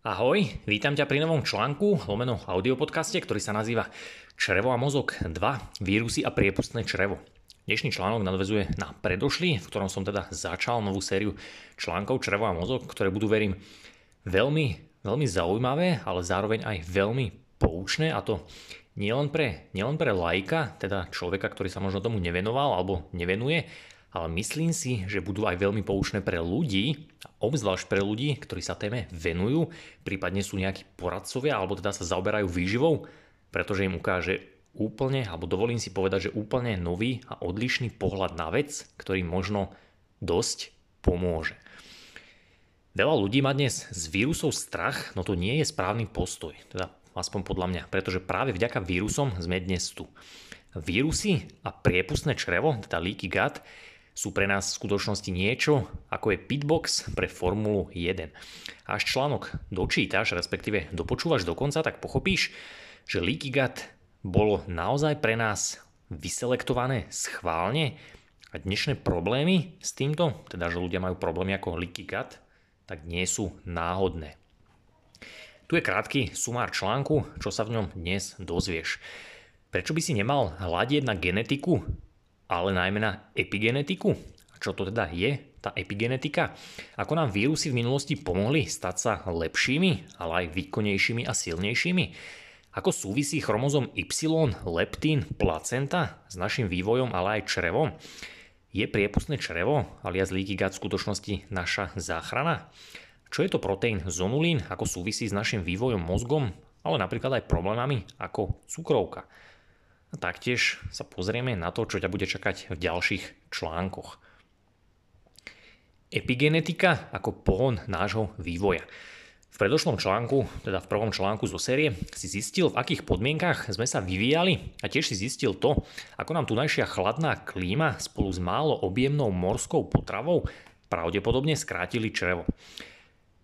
Ahoj, vítam ťa pri novom článku, lomeno audiopodcaste, ktorý sa nazýva Črevo a mozog 2, vírusy a priepustné črevo. Dnešný článok nadvezuje na predošlý, v ktorom som teda začal novú sériu článkov Črevo a mozog, ktoré budú, verím, veľmi, veľmi zaujímavé, ale zároveň aj veľmi poučné a to nielen pre, nielen pre lajka, teda človeka, ktorý sa možno tomu nevenoval alebo nevenuje, ale myslím si, že budú aj veľmi poučné pre ľudí, obzvlášť pre ľudí, ktorí sa téme venujú, prípadne sú nejakí poradcovia alebo teda sa zaoberajú výživou, pretože im ukáže úplne, alebo dovolím si povedať, že úplne nový a odlišný pohľad na vec, ktorý možno dosť pomôže. Veľa ľudí má dnes z vírusov strach, no to nie je správny postoj, teda aspoň podľa mňa, pretože práve vďaka vírusom sme dnes tu. Vírusy a priepustné črevo, teda leaky gut, sú pre nás v skutočnosti niečo, ako je pitbox pre Formulu 1. A až článok dočítaš, respektíve dopočúvaš do konca, tak pochopíš, že leaky gut bolo naozaj pre nás vyselektované schválne a dnešné problémy s týmto, teda že ľudia majú problémy ako leaky gut, tak nie sú náhodné. Tu je krátky sumár článku, čo sa v ňom dnes dozvieš. Prečo by si nemal hľadieť na genetiku ale najmä na epigenetiku. Čo to teda je, tá epigenetika? Ako nám vírusy v minulosti pomohli stať sa lepšími, ale aj výkonnejšími a silnejšími? Ako súvisí chromozom Y, leptín, placenta s našim vývojom, ale aj črevom? Je priepustné črevo, alias leaky gut v skutočnosti naša záchrana? Čo je to proteín zonulín, ako súvisí s našim vývojom mozgom, ale napríklad aj problémami ako cukrovka? A taktiež sa pozrieme na to, čo ťa bude čakať v ďalších článkoch. Epigenetika ako pohon nášho vývoja. V predošlom článku, teda v prvom článku zo série, si zistil, v akých podmienkach sme sa vyvíjali a tiež si zistil to, ako nám tunajšia chladná klíma spolu s málo objemnou morskou potravou pravdepodobne skrátili črevo.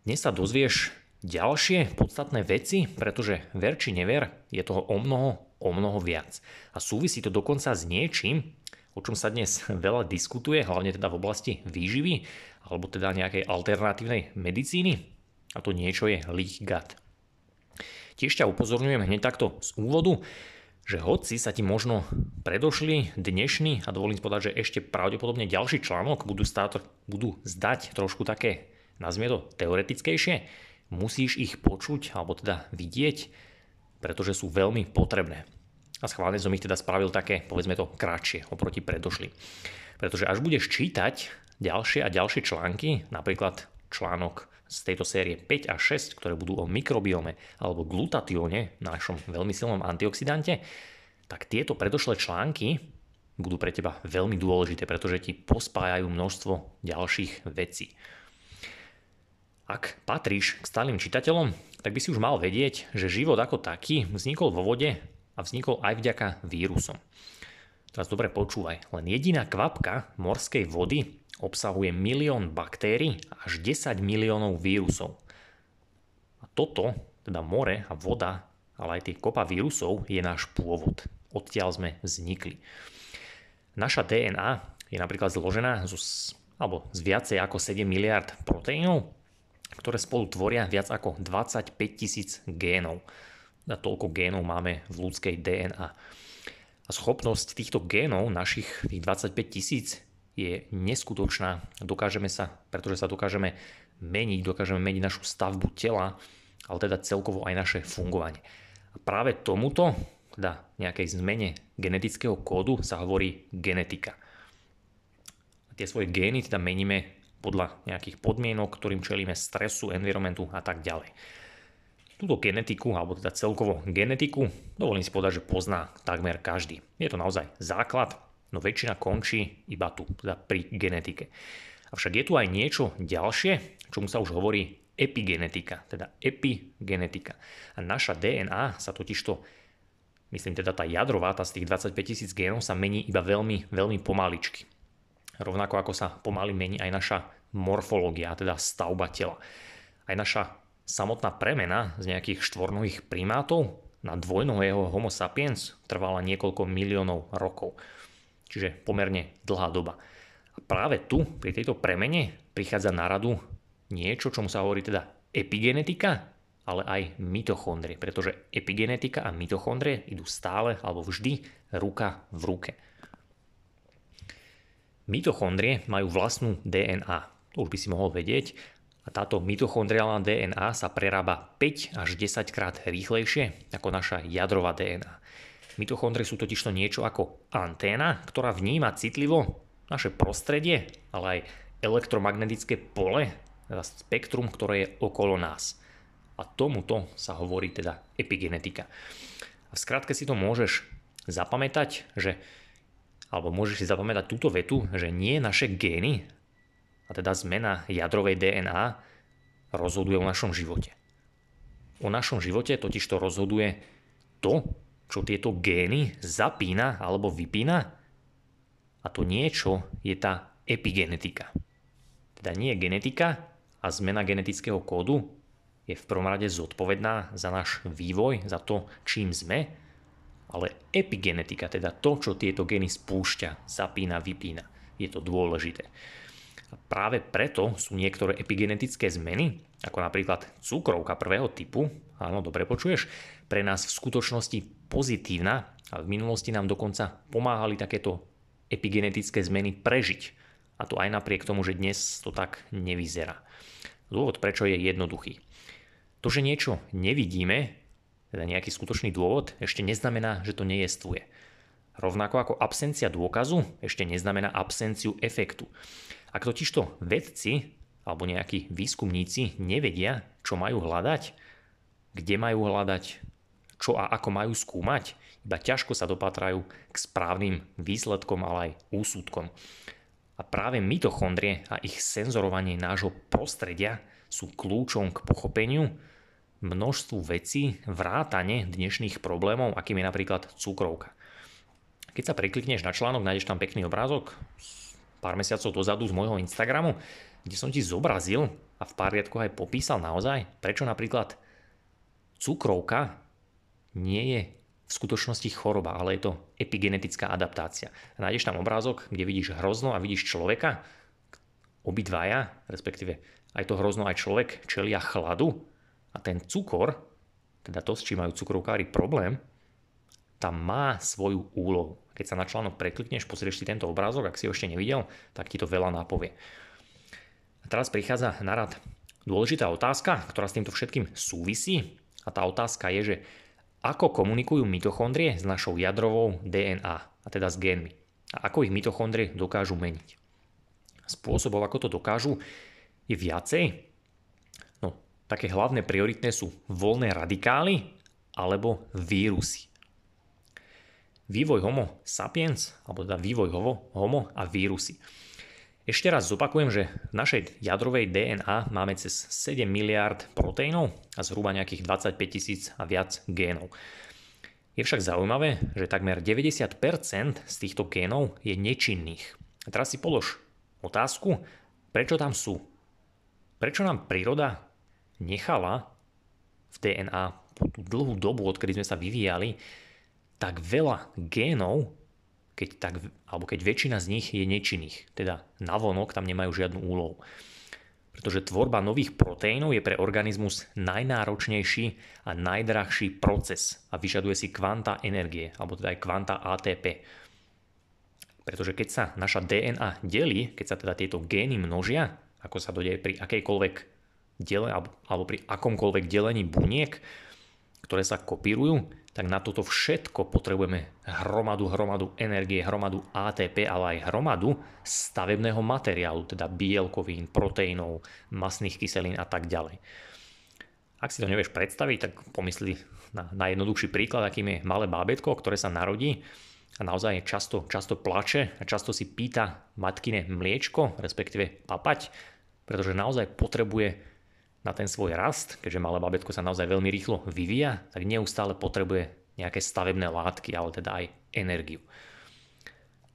Dnes sa dozvieš ďalšie podstatné veci, pretože ver či never, je toho o mnoho, o mnoho viac. A súvisí to dokonca s niečím, o čom sa dnes veľa diskutuje, hlavne teda v oblasti výživy, alebo teda nejakej alternatívnej medicíny. A to niečo je leak gut. Tiež ťa upozorňujem hneď takto z úvodu, že hoci sa ti možno predošli dnešný a dovolím povedať, že ešte pravdepodobne ďalší článok budú, stáť, budú zdať trošku také, nazvime to teoretickejšie, musíš ich počuť alebo teda vidieť, pretože sú veľmi potrebné. A schválne som ich teda spravil také, povedzme to, kratšie oproti predošli. Pretože až budeš čítať ďalšie a ďalšie články, napríklad článok z tejto série 5 a 6, ktoré budú o mikrobiome alebo glutatióne, našom veľmi silnom antioxidante, tak tieto predošlé články budú pre teba veľmi dôležité, pretože ti pospájajú množstvo ďalších vecí. Ak patríš k stálym čitateľom, tak by si už mal vedieť, že život ako taký vznikol vo vode a vznikol aj vďaka vírusom. Teraz dobre počúvaj, len jediná kvapka morskej vody obsahuje milión baktérií až 10 miliónov vírusov. A toto, teda more a voda, ale aj tie kopa vírusov, je náš pôvod. Odtiaľ sme vznikli. Naša DNA je napríklad zložená zo, alebo z viacej ako 7 miliard proteínov, ktoré spolu tvoria viac ako 25 tisíc génov. A toľko génov máme v ľudskej DNA. A schopnosť týchto génov, našich tých 25 tisíc, je neskutočná. Dokážeme sa, pretože sa dokážeme meniť, dokážeme meniť našu stavbu tela, ale teda celkovo aj naše fungovanie. A práve tomuto, teda nejakej zmene genetického kódu sa hovorí genetika. A tie svoje gény teda meníme podľa nejakých podmienok, ktorým čelíme stresu, environmentu a tak ďalej. Túto genetiku, alebo teda celkovo genetiku, dovolím si povedať, že pozná takmer každý. Je to naozaj základ, no väčšina končí iba tu, teda pri genetike. Avšak je tu aj niečo ďalšie, čomu sa už hovorí epigenetika, teda epigenetika. A naša DNA sa totižto, myslím teda tá jadrová, tá z tých 25 tisíc génov sa mení iba veľmi, veľmi pomaličky. Rovnako ako sa pomaly mení aj naša morfológia, teda stavba tela. Aj naša samotná premena z nejakých štvornohých primátov na dvojnohého homo sapiens trvala niekoľko miliónov rokov. Čiže pomerne dlhá doba. A práve tu, pri tejto premene, prichádza na radu niečo, čomu sa hovorí teda epigenetika, ale aj mitochondrie, pretože epigenetika a mitochondrie idú stále alebo vždy ruka v ruke. Mitochondrie majú vlastnú DNA. To už by si mohol vedieť. A táto mitochondriálna DNA sa prerába 5 až 10 krát rýchlejšie ako naša jadrová DNA. Mitochondrie sú totižto niečo ako anténa, ktorá vníma citlivo naše prostredie, ale aj elektromagnetické pole, teda spektrum, ktoré je okolo nás. A tomuto sa hovorí teda epigenetika. A v skratke si to môžeš zapamätať, že alebo môžeš si zapamätať túto vetu, že nie naše gény, a teda zmena jadrovej DNA, rozhoduje o našom živote. O našom živote totiž to rozhoduje to, čo tieto gény zapína alebo vypína. A to niečo je tá epigenetika. Teda nie genetika a zmena genetického kódu je v prvom rade zodpovedná za náš vývoj, za to, čím sme, ale epigenetika, teda to, čo tieto gény spúšťa, zapína, vypína, je to dôležité. Práve preto sú niektoré epigenetické zmeny, ako napríklad cukrovka prvého typu, áno, dobre počuješ, pre nás v skutočnosti pozitívna a v minulosti nám dokonca pomáhali takéto epigenetické zmeny prežiť. A to aj napriek tomu, že dnes to tak nevyzerá. Dôvod prečo je jednoduchý. To, že niečo nevidíme, teda nejaký skutočný dôvod, ešte neznamená, že to nejestvuje. Rovnako ako absencia dôkazu ešte neznamená absenciu efektu. Ak totižto vedci alebo nejakí výskumníci nevedia, čo majú hľadať, kde majú hľadať, čo a ako majú skúmať, iba ťažko sa dopatrajú k správnym výsledkom, ale aj úsudkom. A práve mitochondrie a ich senzorovanie nášho prostredia sú kľúčom k pochopeniu, množstvu vecí vrátane dnešných problémov, akým je napríklad cukrovka. Keď sa preklikneš na článok, nájdeš tam pekný obrázok pár mesiacov dozadu z môjho Instagramu, kde som ti zobrazil a v pár riadkoch aj popísal naozaj, prečo napríklad cukrovka nie je v skutočnosti choroba, ale je to epigenetická adaptácia. Nájdeš tam obrázok, kde vidíš hrozno a vidíš človeka, obidvaja, respektíve aj to hrozno aj človek čelia chladu a ten cukor, teda to, s čím majú cukrovkári problém, tam má svoju úlohu. Keď sa na článok preklikneš, pozrieš si tento obrázok, ak si ho ešte nevidel, tak ti to veľa nápovie. A teraz prichádza na rad dôležitá otázka, ktorá s týmto všetkým súvisí. A tá otázka je, že ako komunikujú mitochondrie s našou jadrovou DNA, a teda s génmi. A ako ich mitochondrie dokážu meniť. Spôsobov, ako to dokážu, je viacej, Také hlavné prioritné sú voľné radikály alebo vírusy. Vývoj homo sapiens, alebo teda vývoj homo, homo a vírusy. Ešte raz zopakujem, že v našej jadrovej DNA máme cez 7 miliard proteínov a zhruba nejakých 25 tisíc a viac génov. Je však zaujímavé, že takmer 90% z týchto génov je nečinných. A teraz si polož otázku, prečo tam sú. Prečo nám príroda nechala v DNA po tú dlhú dobu, odkedy sme sa vyvíjali, tak veľa génov, keď tak, alebo keď väčšina z nich je nečinných, teda navonok tam nemajú žiadnu úlohu. Pretože tvorba nových proteínov je pre organizmus najnáročnejší a najdrahší proces a vyžaduje si kvanta energie, alebo teda aj kvanta ATP. Pretože keď sa naša DNA delí, keď sa teda tieto gény množia, ako sa to pri akejkoľvek dele, alebo pri akomkoľvek delení buniek, ktoré sa kopírujú, tak na toto všetko potrebujeme hromadu, hromadu energie, hromadu ATP, ale aj hromadu stavebného materiálu, teda bielkovín, proteínov, masných kyselín a tak ďalej. Ak si to nevieš predstaviť, tak pomysli na, na jednoduchší príklad, akým je malé bábetko, ktoré sa narodí a naozaj často, často plače a často si pýta matkine mliečko, respektíve papať, pretože naozaj potrebuje na ten svoj rast, keďže malé babetko sa naozaj veľmi rýchlo vyvíja, tak neustále potrebuje nejaké stavebné látky, ale teda aj energiu.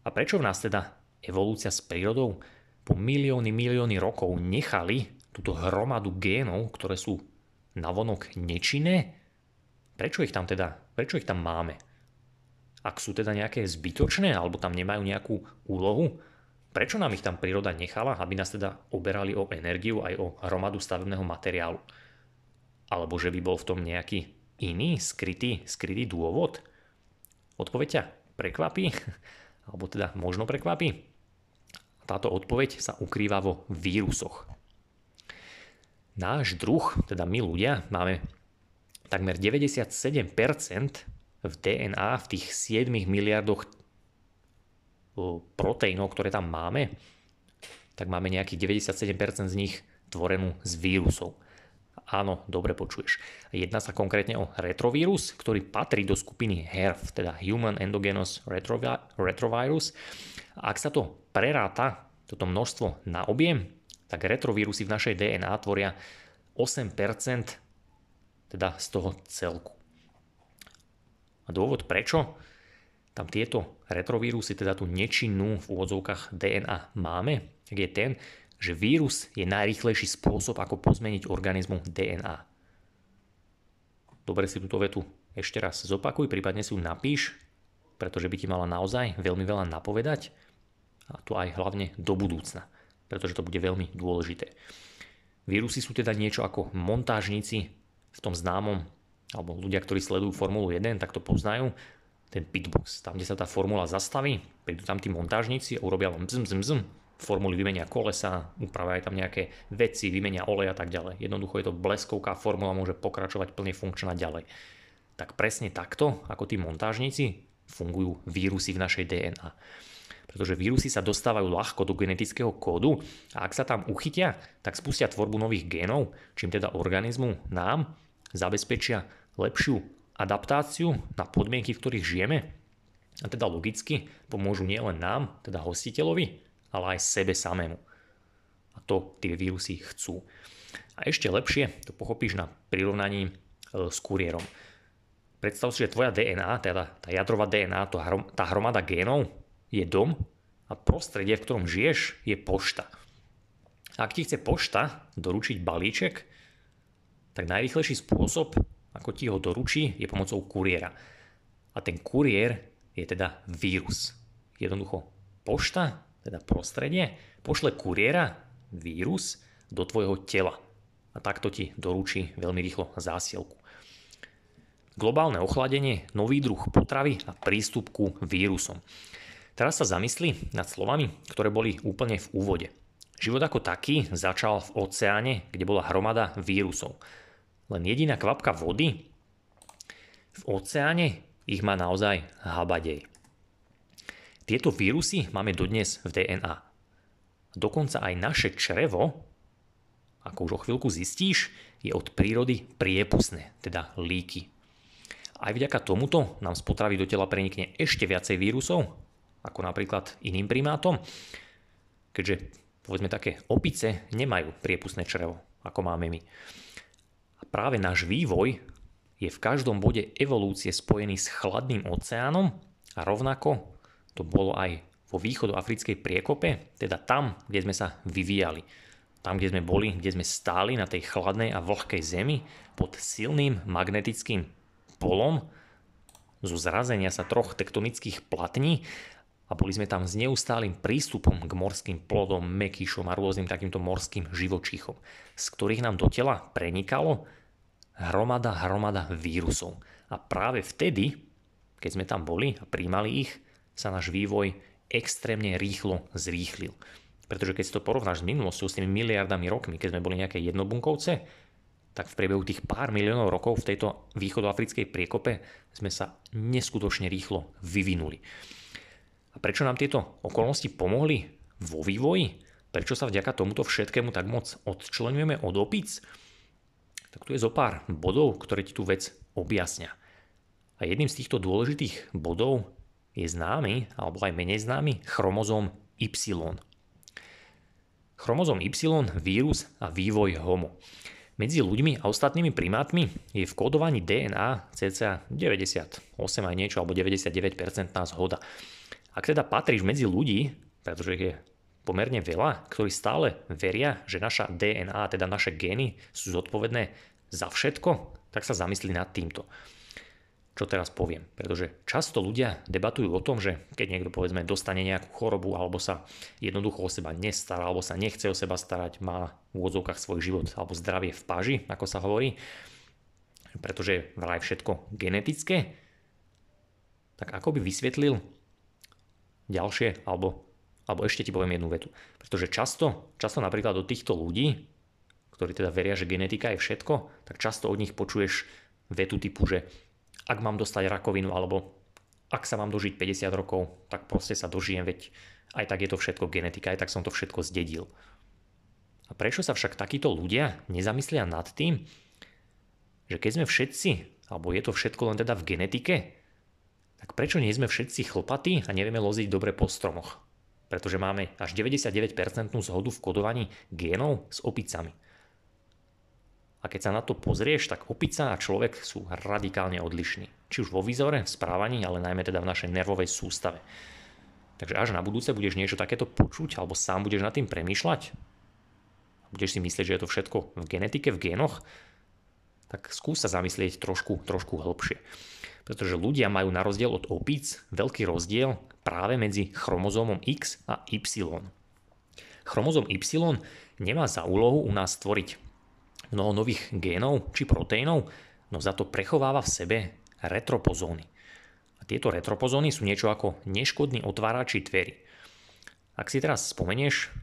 A prečo v nás teda evolúcia s prírodou po milióny, milióny rokov nechali túto hromadu génov, ktoré sú navonok nečinné? Prečo ich tam teda, prečo ich tam máme? Ak sú teda nejaké zbytočné, alebo tam nemajú nejakú úlohu, Prečo nám ich tam príroda nechala, aby nás teda oberali o energiu aj o hromadu stavebného materiálu? Alebo že by bol v tom nejaký iný, skrytý, skrytý dôvod? Odpoveď ťa prekvapí? Alebo teda možno prekvapí? Táto odpoveď sa ukrýva vo vírusoch. Náš druh, teda my ľudia, máme takmer 97% v DNA, v tých 7 miliardoch proteínov, ktoré tam máme, tak máme nejakých 97% z nich tvorenú z vírusov. Áno, dobre počuješ. Jedná sa konkrétne o retrovírus, ktorý patrí do skupiny HERV, teda Human Endogenous Retrovirus. A ak sa to preráta, toto množstvo na objem, tak retrovírusy v našej DNA tvoria 8% teda z toho celku. A dôvod prečo tam tieto retrovírusy, teda tú nečinnú v úvodzovkách DNA máme, tak je ten, že vírus je najrýchlejší spôsob, ako pozmeniť organizmu DNA. Dobre si túto vetu ešte raz zopakuj, prípadne si ju napíš, pretože by ti mala naozaj veľmi veľa napovedať a to aj hlavne do budúcna, pretože to bude veľmi dôležité. Vírusy sú teda niečo ako montážníci v tom známom, alebo ľudia, ktorí sledujú Formulu 1, tak to poznajú, ten pitbox, tam, kde sa tá formula zastaví, prídu tam tí montážníci a urobia len bzm, bzm, bzm, formuly vymenia kolesa, upravia tam nejaké veci, vymenia olej a tak ďalej. Jednoducho je to bleskovká formula, môže pokračovať plne funkčná ďalej. Tak presne takto, ako tí montážníci, fungujú vírusy v našej DNA. Pretože vírusy sa dostávajú ľahko do genetického kódu a ak sa tam uchytia, tak spustia tvorbu nových génov, čím teda organizmu nám zabezpečia lepšiu adaptáciu na podmienky, v ktorých žijeme a teda logicky pomôžu nielen nám, teda hostiteľovi, ale aj sebe samému. A to tie vírusy chcú. A ešte lepšie to pochopíš na prirovnaní e, s kuriérom. Predstav si, že tvoja DNA, teda tá jadrová DNA, tá hromada génov je dom a prostredie, v ktorom žiješ, je pošta. Ak ti chce pošta doručiť balíček, tak najrychlejší spôsob, ako ti ho doručí, je pomocou kuriéra. A ten kuriér je teda vírus. Jednoducho pošta, teda prostredie, pošle kuriéra, vírus, do tvojho tela. A takto ti doručí veľmi rýchlo zásielku. Globálne ochladenie, nový druh potravy a prístup ku vírusom. Teraz sa zamysli nad slovami, ktoré boli úplne v úvode. Život ako taký začal v oceáne, kde bola hromada vírusov len jediná kvapka vody, v oceáne ich má naozaj habadej. Tieto vírusy máme dodnes v DNA. Dokonca aj naše črevo, ako už o chvíľku zistíš, je od prírody priepustné, teda líky. Aj vďaka tomuto nám z potravy do tela prenikne ešte viacej vírusov, ako napríklad iným primátom, keďže povedzme také opice nemajú priepustné črevo, ako máme my práve náš vývoj je v každom bode evolúcie spojený s chladným oceánom a rovnako to bolo aj vo východoafrickej priekope, teda tam, kde sme sa vyvíjali. Tam, kde sme boli, kde sme stáli na tej chladnej a vlhkej zemi pod silným magnetickým polom zo zrazenia sa troch tektonických platní a boli sme tam s neustálým prístupom k morským plodom, mekyšom a rôznym takýmto morským živočíchom, z ktorých nám do tela prenikalo hromada, hromada vírusov. A práve vtedy, keď sme tam boli a príjmali ich, sa náš vývoj extrémne rýchlo zrýchlil. Pretože keď si to porovnáš s minulosťou, s tými miliardami rokmi, keď sme boli nejaké jednobunkovce, tak v priebehu tých pár miliónov rokov v tejto východoafrickej priekope sme sa neskutočne rýchlo vyvinuli. A prečo nám tieto okolnosti pomohli vo vývoji? Prečo sa vďaka tomuto všetkému tak moc odčlenujeme od opic? tak tu je zo pár bodov, ktoré ti tú vec objasnia. A jedným z týchto dôležitých bodov je známy, alebo aj menej známy, chromozóm Y. Chromozóm Y, vírus a vývoj homo. Medzi ľuďmi a ostatnými primátmi je v kódovaní DNA cca 98 aj niečo alebo 99% zhoda. Ak teda patríš medzi ľudí, pretože je pomerne veľa, ktorí stále veria, že naša DNA, teda naše gény sú zodpovedné za všetko, tak sa zamyslí nad týmto. Čo teraz poviem, pretože často ľudia debatujú o tom, že keď niekto povedzme dostane nejakú chorobu alebo sa jednoducho o seba nestará alebo sa nechce o seba starať, má v úvodzovkách svoj život alebo zdravie v páži, ako sa hovorí, pretože vraj všetko genetické, tak ako by vysvetlil ďalšie, alebo, alebo ešte ti poviem jednu vetu. Pretože často, často napríklad od týchto ľudí, ktorí teda veria, že genetika je všetko, tak často od nich počuješ vetu typu, že ak mám dostať rakovinu, alebo ak sa mám dožiť 50 rokov, tak proste sa dožijem, veď aj tak je to všetko genetika, aj tak som to všetko zdedil. A prečo sa však takíto ľudia nezamyslia nad tým, že keď sme všetci, alebo je to všetko len teda v genetike, tak prečo nie sme všetci chlpatí a nevieme loziť dobre po stromoch? Pretože máme až 99% zhodu v kodovaní génov s opicami. A keď sa na to pozrieš, tak opica a človek sú radikálne odlišní. Či už vo výzore, v správaní, ale najmä teda v našej nervovej sústave. Takže až na budúce budeš niečo takéto počuť alebo sám budeš nad tým premýšľať, budeš si myslieť, že je to všetko v genetike, v génoch, tak skús sa zamyslieť trošku, trošku hĺbšie. Pretože ľudia majú na rozdiel od opíc veľký rozdiel práve medzi chromozómom X a Y. Chromozóm Y nemá za úlohu u nás stvoriť mnoho nových génov či proteínov, no za to prechováva v sebe retropozóny. A tieto retropozóny sú niečo ako neškodní otvárači dverí. Ak si teraz spomenieš,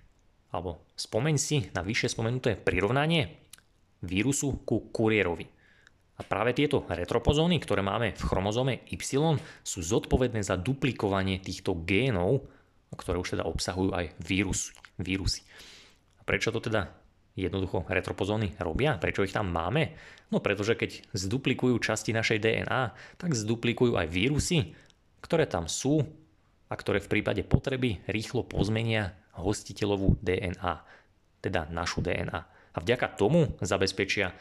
alebo spomeň si na vyššie spomenuté prirovnanie vírusu ku kuriérovi. A práve tieto retropozóny, ktoré máme v chromozome Y, sú zodpovedné za duplikovanie týchto génov, ktoré už teda obsahujú aj vírus, vírusy. A prečo to teda jednoducho retropozóny robia? Prečo ich tam máme? No pretože keď zduplikujú časti našej DNA, tak zduplikujú aj vírusy, ktoré tam sú a ktoré v prípade potreby rýchlo pozmenia hostiteľovú DNA, teda našu DNA. A vďaka tomu zabezpečia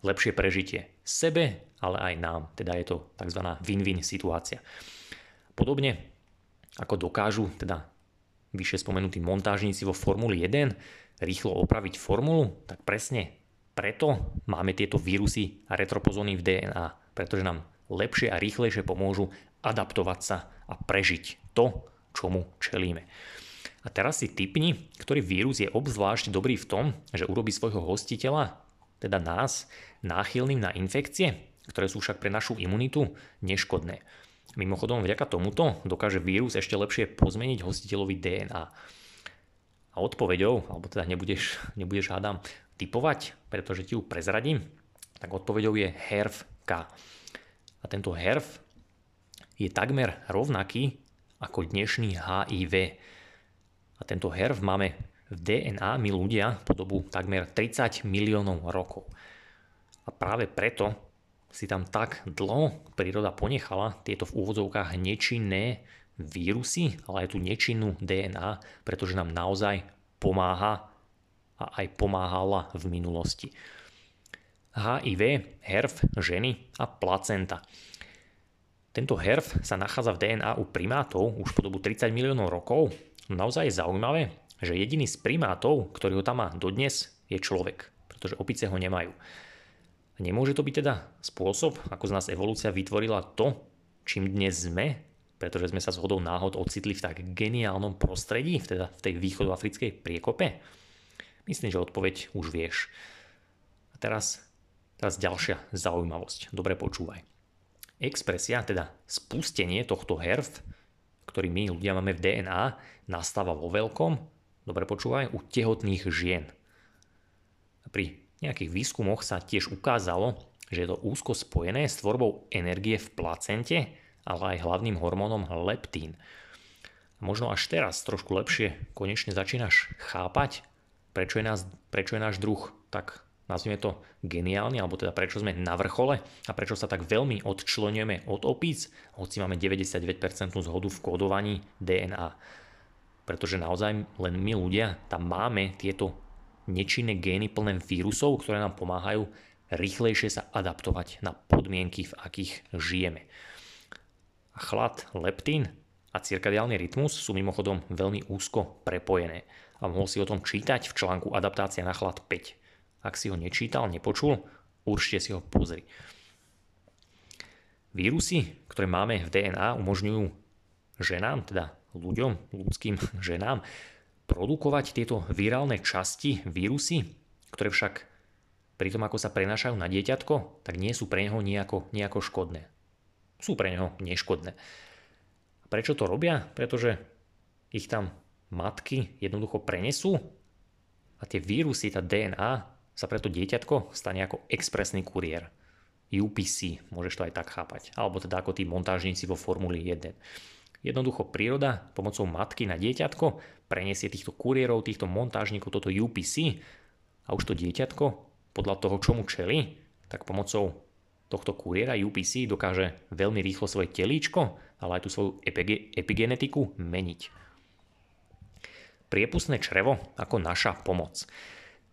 lepšie prežitie sebe, ale aj nám. Teda je to tzv. win-win situácia. Podobne ako dokážu teda vyššie spomenutí montážníci vo Formuli 1 rýchlo opraviť formulu, tak presne preto máme tieto vírusy a retropozóny v DNA, pretože nám lepšie a rýchlejšie pomôžu adaptovať sa a prežiť to, čomu čelíme. A teraz si typni, ktorý vírus je obzvlášť dobrý v tom, že urobí svojho hostiteľa, teda nás, náchylným na infekcie, ktoré sú však pre našu imunitu neškodné. Mimochodom, vďaka tomuto dokáže vírus ešte lepšie pozmeniť hostiteľovi DNA. A odpoveďou, alebo teda nebudeš, nebudeš hádam typovať, pretože ti ju prezradím, tak odpoveďou je HERV-K. A tento HERV je takmer rovnaký ako dnešný HIV. A tento HERV máme v DNA my ľudia po dobu takmer 30 miliónov rokov. A práve preto si tam tak dlho príroda ponechala tieto v úvodzovkách nečinné vírusy, ale aj tú nečinnú DNA, pretože nám naozaj pomáha a aj pomáhala v minulosti. HIV, HERV, ženy a placenta. Tento HERV sa nachádza v DNA u primátov už po dobu 30 miliónov rokov. Naozaj je zaujímavé, že jediný z primátov, ktorý ho tam má dodnes, je človek, pretože opice ho nemajú. Nemôže to byť teda spôsob, ako z nás evolúcia vytvorila to, čím dnes sme, pretože sme sa zhodou náhod ocitli v tak geniálnom prostredí, teda v tej východoafrickej priekope? Myslím, že odpoveď už vieš. A teraz, teraz ďalšia zaujímavosť. Dobre počúvaj. Expresia, teda spustenie tohto herv, ktorý my ľudia máme v DNA, nastáva vo veľkom, dobre počúvaj, u tehotných žien. Pri nejakých výskumoch sa tiež ukázalo, že je to úzko spojené s tvorbou energie v placente, ale aj hlavným hormónom leptín. Možno až teraz trošku lepšie konečne začínaš chápať, prečo je, nás, prečo je náš druh tak nazvime to geniálny, alebo teda prečo sme na vrchole a prečo sa tak veľmi odčlenujeme od opíc, hoci máme 99% zhodu v kódovaní DNA. Pretože naozaj len my ľudia tam máme tieto nečinné gény plné vírusov, ktoré nám pomáhajú rýchlejšie sa adaptovať na podmienky, v akých žijeme chlad, leptín a cirkadiálny rytmus sú mimochodom veľmi úzko prepojené a mohol si o tom čítať v článku Adaptácia na chlad 5. Ak si ho nečítal, nepočul, určite si ho pozri. Vírusy, ktoré máme v DNA, umožňujú ženám, teda ľuďom, ľudským ženám, produkovať tieto virálne časti vírusy, ktoré však pri tom, ako sa prenášajú na dieťatko, tak nie sú pre neho nejako, nejako škodné. Sú pre neho neškodné. Prečo to robia? Pretože ich tam matky jednoducho prenesú a tie vírusy, tá DNA sa preto dieťatko stane ako expresný kuriér. UPC, môžeš to aj tak chápať. Alebo teda ako tí montážníci vo Formuli 1. Jednoducho príroda pomocou matky na dieťatko preniesie týchto kuriérov, týchto montážnikov, toto UPC a už to dieťatko podľa toho, čo mu čeli, tak pomocou tohto kuriéra UPC dokáže veľmi rýchlo svoje telíčko, ale aj tú svoju epigenetiku meniť. Priepustné črevo ako naša pomoc.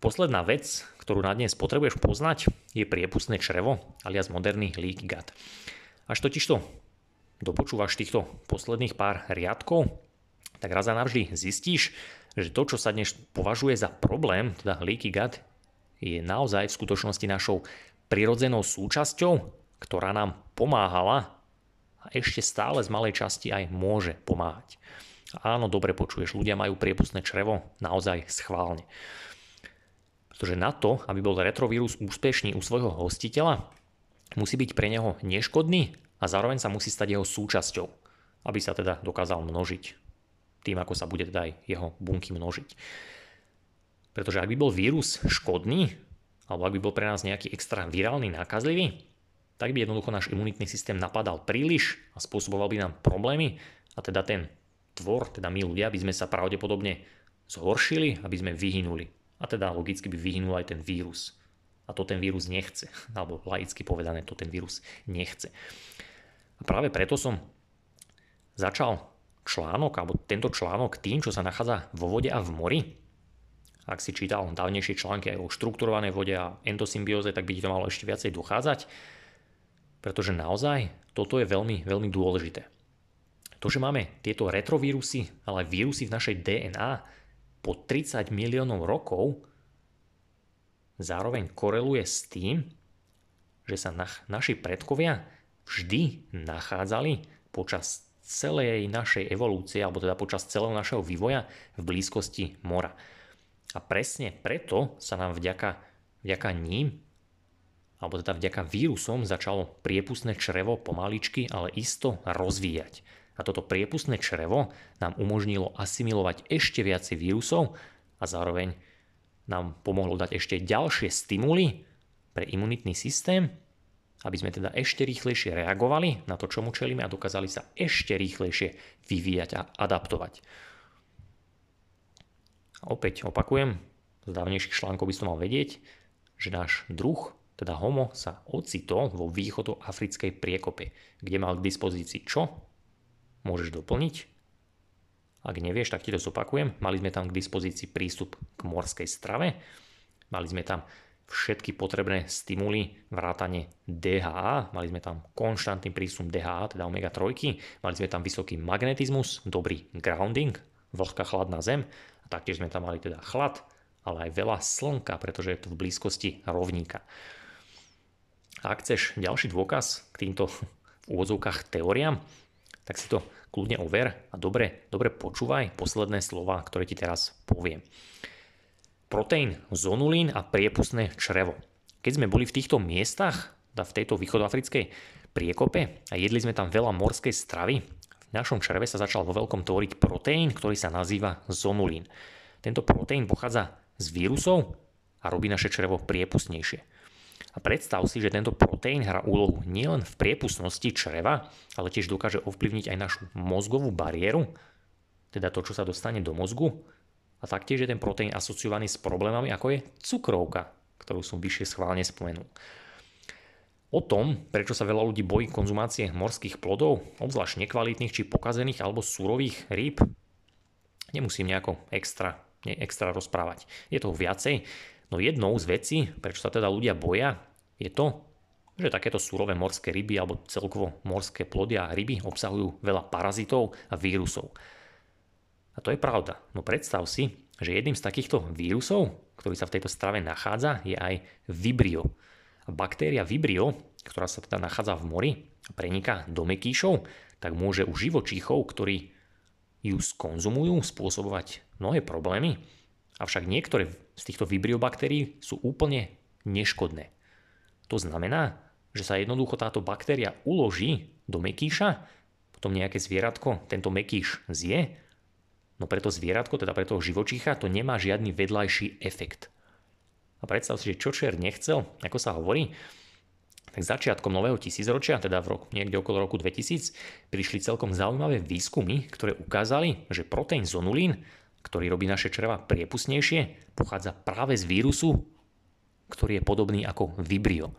Posledná vec, ktorú na dnes potrebuješ poznať, je priepustné črevo, alias moderný leak gut. Až totižto dopočúvaš týchto posledných pár riadkov, tak raz a navždy zistíš, že to, čo sa dnes považuje za problém, teda leaky gut, je naozaj v skutočnosti našou prirodzenou súčasťou, ktorá nám pomáhala a ešte stále z malej časti aj môže pomáhať. Áno, dobre počuješ, ľudia majú priepustné črevo naozaj schválne. Pretože na to, aby bol retrovírus úspešný u svojho hostiteľa, musí byť pre neho neškodný a zároveň sa musí stať jeho súčasťou, aby sa teda dokázal množiť tým, ako sa bude teda aj jeho bunky množiť. Pretože ak by bol vírus škodný, alebo ak by bol pre nás nejaký extra virálny nákazlivý, tak by jednoducho náš imunitný systém napadal príliš a spôsoboval by nám problémy a teda ten tvor, teda my ľudia, by sme sa pravdepodobne zhoršili, aby sme vyhynuli. A teda logicky by vyhynul aj ten vírus. A to ten vírus nechce. Alebo laicky povedané, to ten vírus nechce. A práve preto som začal článok, alebo tento článok tým, čo sa nachádza vo vode a v mori. Ak si čítal dávnejšie články aj o štrukturovanej vode a endosymbióze, tak by ti to malo ešte viacej dochádzať. Pretože naozaj toto je veľmi, veľmi dôležité. To, že máme tieto retrovírusy, ale aj vírusy v našej DNA, po 30 miliónov rokov zároveň koreluje s tým, že sa naši predkovia vždy nachádzali počas celej našej evolúcie, alebo teda počas celého našeho vývoja v blízkosti mora. A presne preto sa nám vďaka, vďaka ním, alebo teda vďaka vírusom začalo priepustné črevo pomaličky, ale isto rozvíjať. A toto priepustné črevo nám umožnilo asimilovať ešte viacej vírusov a zároveň nám pomohlo dať ešte ďalšie stimuly pre imunitný systém, aby sme teda ešte rýchlejšie reagovali na to, čomu čelíme a dokázali sa ešte rýchlejšie vyvíjať a adaptovať. A opäť opakujem, z dávnejších článkov by som mal vedieť, že náš druh, teda homo, sa ocitol vo východoafrickej priekope, kde mal k dispozícii čo? môžeš doplniť. Ak nevieš, tak ti to zopakujem. Mali sme tam k dispozícii prístup k morskej strave. Mali sme tam všetky potrebné stimuly, vrátane DHA, mali sme tam konštantný prísun DHA, teda omega-3, mali sme tam vysoký magnetizmus, dobrý grounding, vlhká chladná zem a taktiež sme tam mali teda chlad, ale aj veľa slnka, pretože je to v blízkosti rovníka. Ak chceš ďalší dôkaz k týmto v úvodzovkách teóriám, tak si to kľudne over a dobre, dobre počúvaj posledné slova, ktoré ti teraz poviem. Proteín, zonulín a priepustné črevo. Keď sme boli v týchto miestach, v tejto východoafrickej priekope a jedli sme tam veľa morskej stravy, v našom čreve sa začal vo veľkom tvoriť proteín, ktorý sa nazýva zonulín. Tento proteín pochádza z vírusov a robí naše črevo priepustnejšie. A predstav si, že tento proteín hrá úlohu nielen v priepustnosti čreva, ale tiež dokáže ovplyvniť aj našu mozgovú bariéru, teda to, čo sa dostane do mozgu. A taktiež je ten proteín asociovaný s problémami, ako je cukrovka, ktorú som vyššie schválne spomenul. O tom, prečo sa veľa ľudí bojí konzumácie morských plodov, obzvlášť nekvalitných či pokazených alebo surových rýb, nemusím nejako extra, ne, extra rozprávať. Je toho viacej. No jednou z vecí, prečo sa teda ľudia boja, je to, že takéto surové morské ryby alebo celkovo morské plody a ryby obsahujú veľa parazitov a vírusov. A to je pravda. No predstav si, že jedným z takýchto vírusov, ktorý sa v tejto strave nachádza, je aj Vibrio. Baktéria Vibrio, ktorá sa teda nachádza v mori a preniká do mekýšov, tak môže u živočíchov, ktorí ju skonzumujú, spôsobovať mnohé problémy, Avšak niektoré z týchto vibriobakterií sú úplne neškodné. To znamená, že sa jednoducho táto baktéria uloží do mekíša, potom nejaké zvieratko tento mekíš zje, no pre to zvieratko, teda pre toho živočícha, to nemá žiadny vedľajší efekt. A predstav si, že čo čer nechcel, ako sa hovorí, tak začiatkom nového tisícročia, teda v roku, niekde okolo roku 2000, prišli celkom zaujímavé výskumy, ktoré ukázali, že proteín zonulín, ktorý robí naše čreva priepustnejšie, pochádza práve z vírusu, ktorý je podobný ako Vibrio.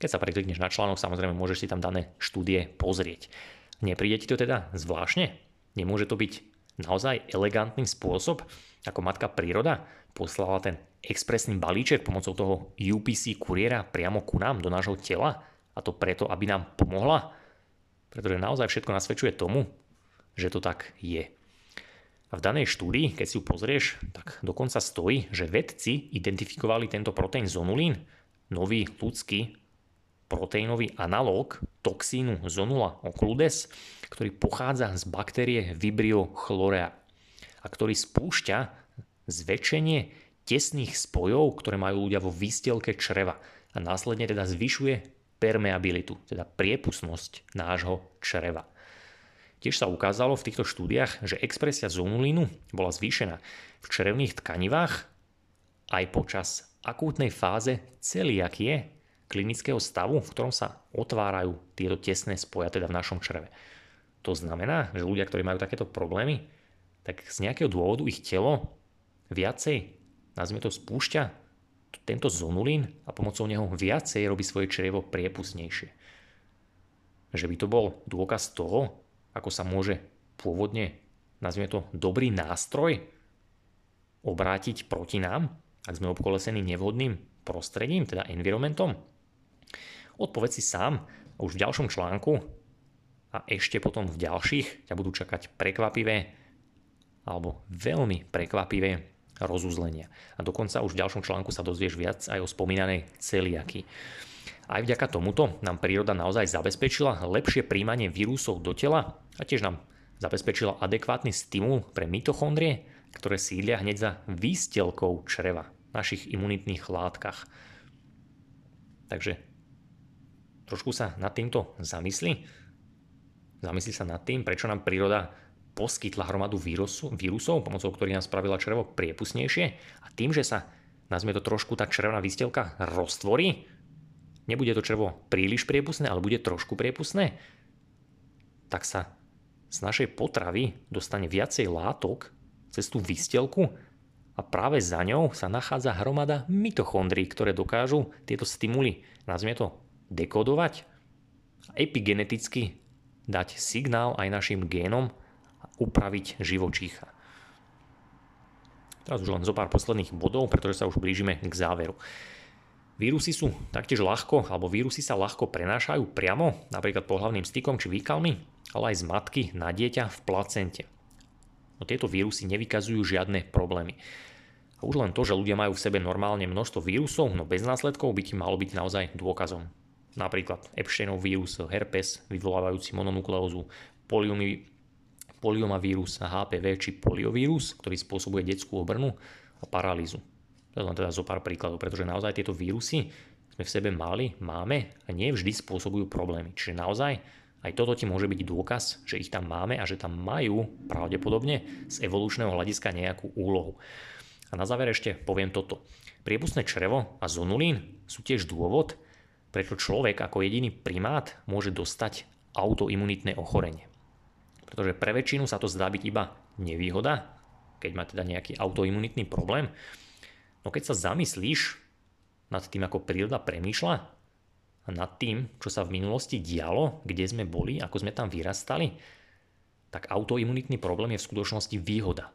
Keď sa preklikneš na článok, samozrejme môžeš si tam dané štúdie pozrieť. Nepríde ti to teda zvláštne? Nemôže to byť naozaj elegantný spôsob, ako matka príroda poslala ten expresný balíček pomocou toho UPC kuriéra priamo ku nám, do nášho tela a to preto, aby nám pomohla? Pretože naozaj všetko nasvedčuje tomu, že to tak je. A v danej štúdii, keď si ju pozrieš, tak dokonca stojí, že vedci identifikovali tento proteín zonulín, nový ľudský proteínový analóg toxínu Zonula occludes, ktorý pochádza z baktérie Vibrio chlorea a ktorý spúšťa zväčšenie tesných spojov, ktoré majú ľudia vo výstelke čreva a následne teda zvyšuje permeabilitu, teda priepustnosť nášho čreva. Tiež sa ukázalo v týchto štúdiách, že expresia zonulínu bola zvýšená v črevných tkanivách aj počas akútnej fáze celiakie klinického stavu, v ktorom sa otvárajú tieto tesné spoja teda v našom čreve. To znamená, že ľudia, ktorí majú takéto problémy, tak z nejakého dôvodu ich telo viacej, nazvime to, spúšťa tento zonulín a pomocou neho viacej robí svoje črevo priepustnejšie. Že by to bol dôkaz toho, ako sa môže pôvodne, nazvime to, dobrý nástroj obrátiť proti nám, ak sme obkolesení nevhodným prostredím, teda environmentom, Odpoveď si sám už v ďalšom článku a ešte potom v ďalších ťa budú čakať prekvapivé alebo veľmi prekvapivé rozuzlenia. A dokonca už v ďalšom článku sa dozvieš viac aj o spomínanej celiaky. Aj vďaka tomuto nám príroda naozaj zabezpečila lepšie príjmanie vírusov do tela a tiež nám zabezpečila adekvátny stimul pre mitochondrie, ktoré sídlia hneď za výstelkou čreva, našich imunitných látkach. Takže trošku sa nad týmto zamysli. Zamysli sa nad tým, prečo nám príroda poskytla hromadu vírusu, vírusov, pomocou ktorých nám spravila črevo priepustnejšie a tým, že sa nazme to trošku tá črevná výstelka roztvorí, nebude to črevo príliš priepustné, ale bude trošku priepustné, tak sa z našej potravy dostane viacej látok cez tú výstelku a práve za ňou sa nachádza hromada mitochondrií, ktoré dokážu tieto stimuly, nazvime to dekodovať a epigeneticky dať signál aj našim génom a upraviť živočícha. Teraz už len zo pár posledných bodov, pretože sa už blížime k záveru. Vírusy sú taktiež ľahko, alebo vírusy sa ľahko prenášajú priamo, napríklad pohľavným stykom či výkalmi, ale aj z matky na dieťa v placente. No tieto vírusy nevykazujú žiadne problémy. A už len to, že ľudia majú v sebe normálne množstvo vírusov, no bez následkov by ti malo byť naozaj dôkazom napríklad Epsteinov vírus, herpes vyvolávajúci mononukleózu, poliomavírus, HPV či poliovírus, ktorý spôsobuje detskú obrnu a paralýzu. To len teda zo pár príkladov, pretože naozaj tieto vírusy sme v sebe mali, máme a nie vždy spôsobujú problémy. Čiže naozaj aj toto ti môže byť dôkaz, že ich tam máme a že tam majú pravdepodobne z evolučného hľadiska nejakú úlohu. A na záver ešte poviem toto. Priepustné črevo a zonulín sú tiež dôvod, prečo človek ako jediný primát môže dostať autoimunitné ochorenie. Pretože pre väčšinu sa to zdá byť iba nevýhoda, keď má teda nejaký autoimunitný problém. No keď sa zamyslíš nad tým, ako príroda premýšľa a nad tým, čo sa v minulosti dialo, kde sme boli, ako sme tam vyrastali, tak autoimunitný problém je v skutočnosti výhoda.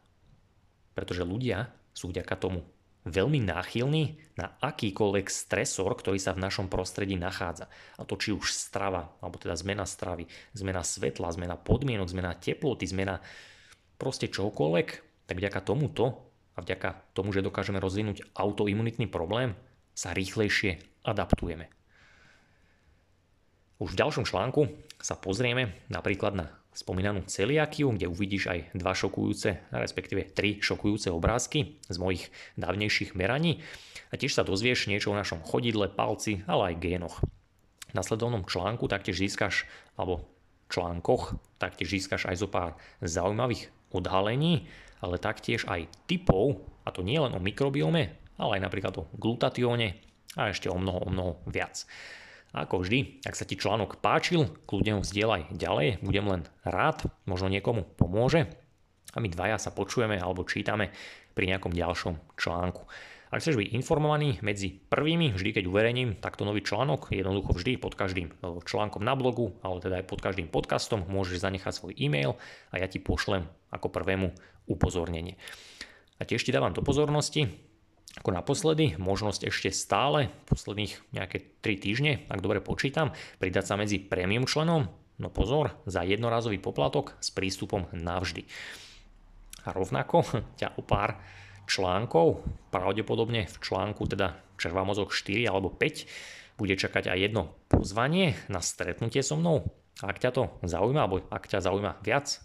Pretože ľudia sú vďaka tomu veľmi náchylný na akýkoľvek stresor, ktorý sa v našom prostredí nachádza. A to či už strava, alebo teda zmena stravy, zmena svetla, zmena podmienok, zmena teploty, zmena proste čokoľvek, tak vďaka tomuto a vďaka tomu, že dokážeme rozvinúť autoimunitný problém, sa rýchlejšie adaptujeme. Už v ďalšom článku sa pozrieme napríklad na spomínanú celiakiu, kde uvidíš aj dva šokujúce, respektíve tri šokujúce obrázky z mojich dávnejších meraní a tiež sa dozvieš niečo o našom chodidle, palci, ale aj génoch. V nasledovnom článku taktiež získaš, alebo článkoch, taktiež získaš aj zo pár zaujímavých odhalení, ale taktiež aj typov, a to nie len o mikrobiome, ale aj napríklad o glutatióne a ešte o mnoho, o mnoho viac. Ako vždy, ak sa ti článok páčil, kľudne ho zdieľaj ďalej, budem len rád, možno niekomu pomôže a my dvaja sa počujeme alebo čítame pri nejakom ďalšom článku. Ak chceš byť informovaný medzi prvými, vždy keď uverejním takto nový článok, jednoducho vždy pod každým no, článkom na blogu, ale teda aj pod každým podcastom môžeš zanechať svoj e-mail a ja ti pošlem ako prvému upozornenie. A tiež ti dávam do pozornosti, ako naposledy, možnosť ešte stále, posledných nejaké 3 týždne, ak dobre počítam, pridať sa medzi premium členom, no pozor, za jednorazový poplatok s prístupom navždy. A rovnako ťa o pár článkov, pravdepodobne v článku teda červá mozog 4 alebo 5, bude čakať aj jedno pozvanie na stretnutie so mnou. Ak ťa to zaujíma, alebo ak ťa zaujíma viac,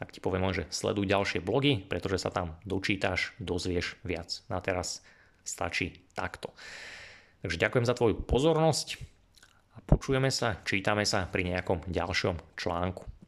tak ti poviem že sleduj ďalšie blogy, pretože sa tam dočítaš, dozvieš viac. Na teraz stačí takto. Takže ďakujem za tvoju pozornosť a počujeme sa, čítame sa pri nejakom ďalšom článku.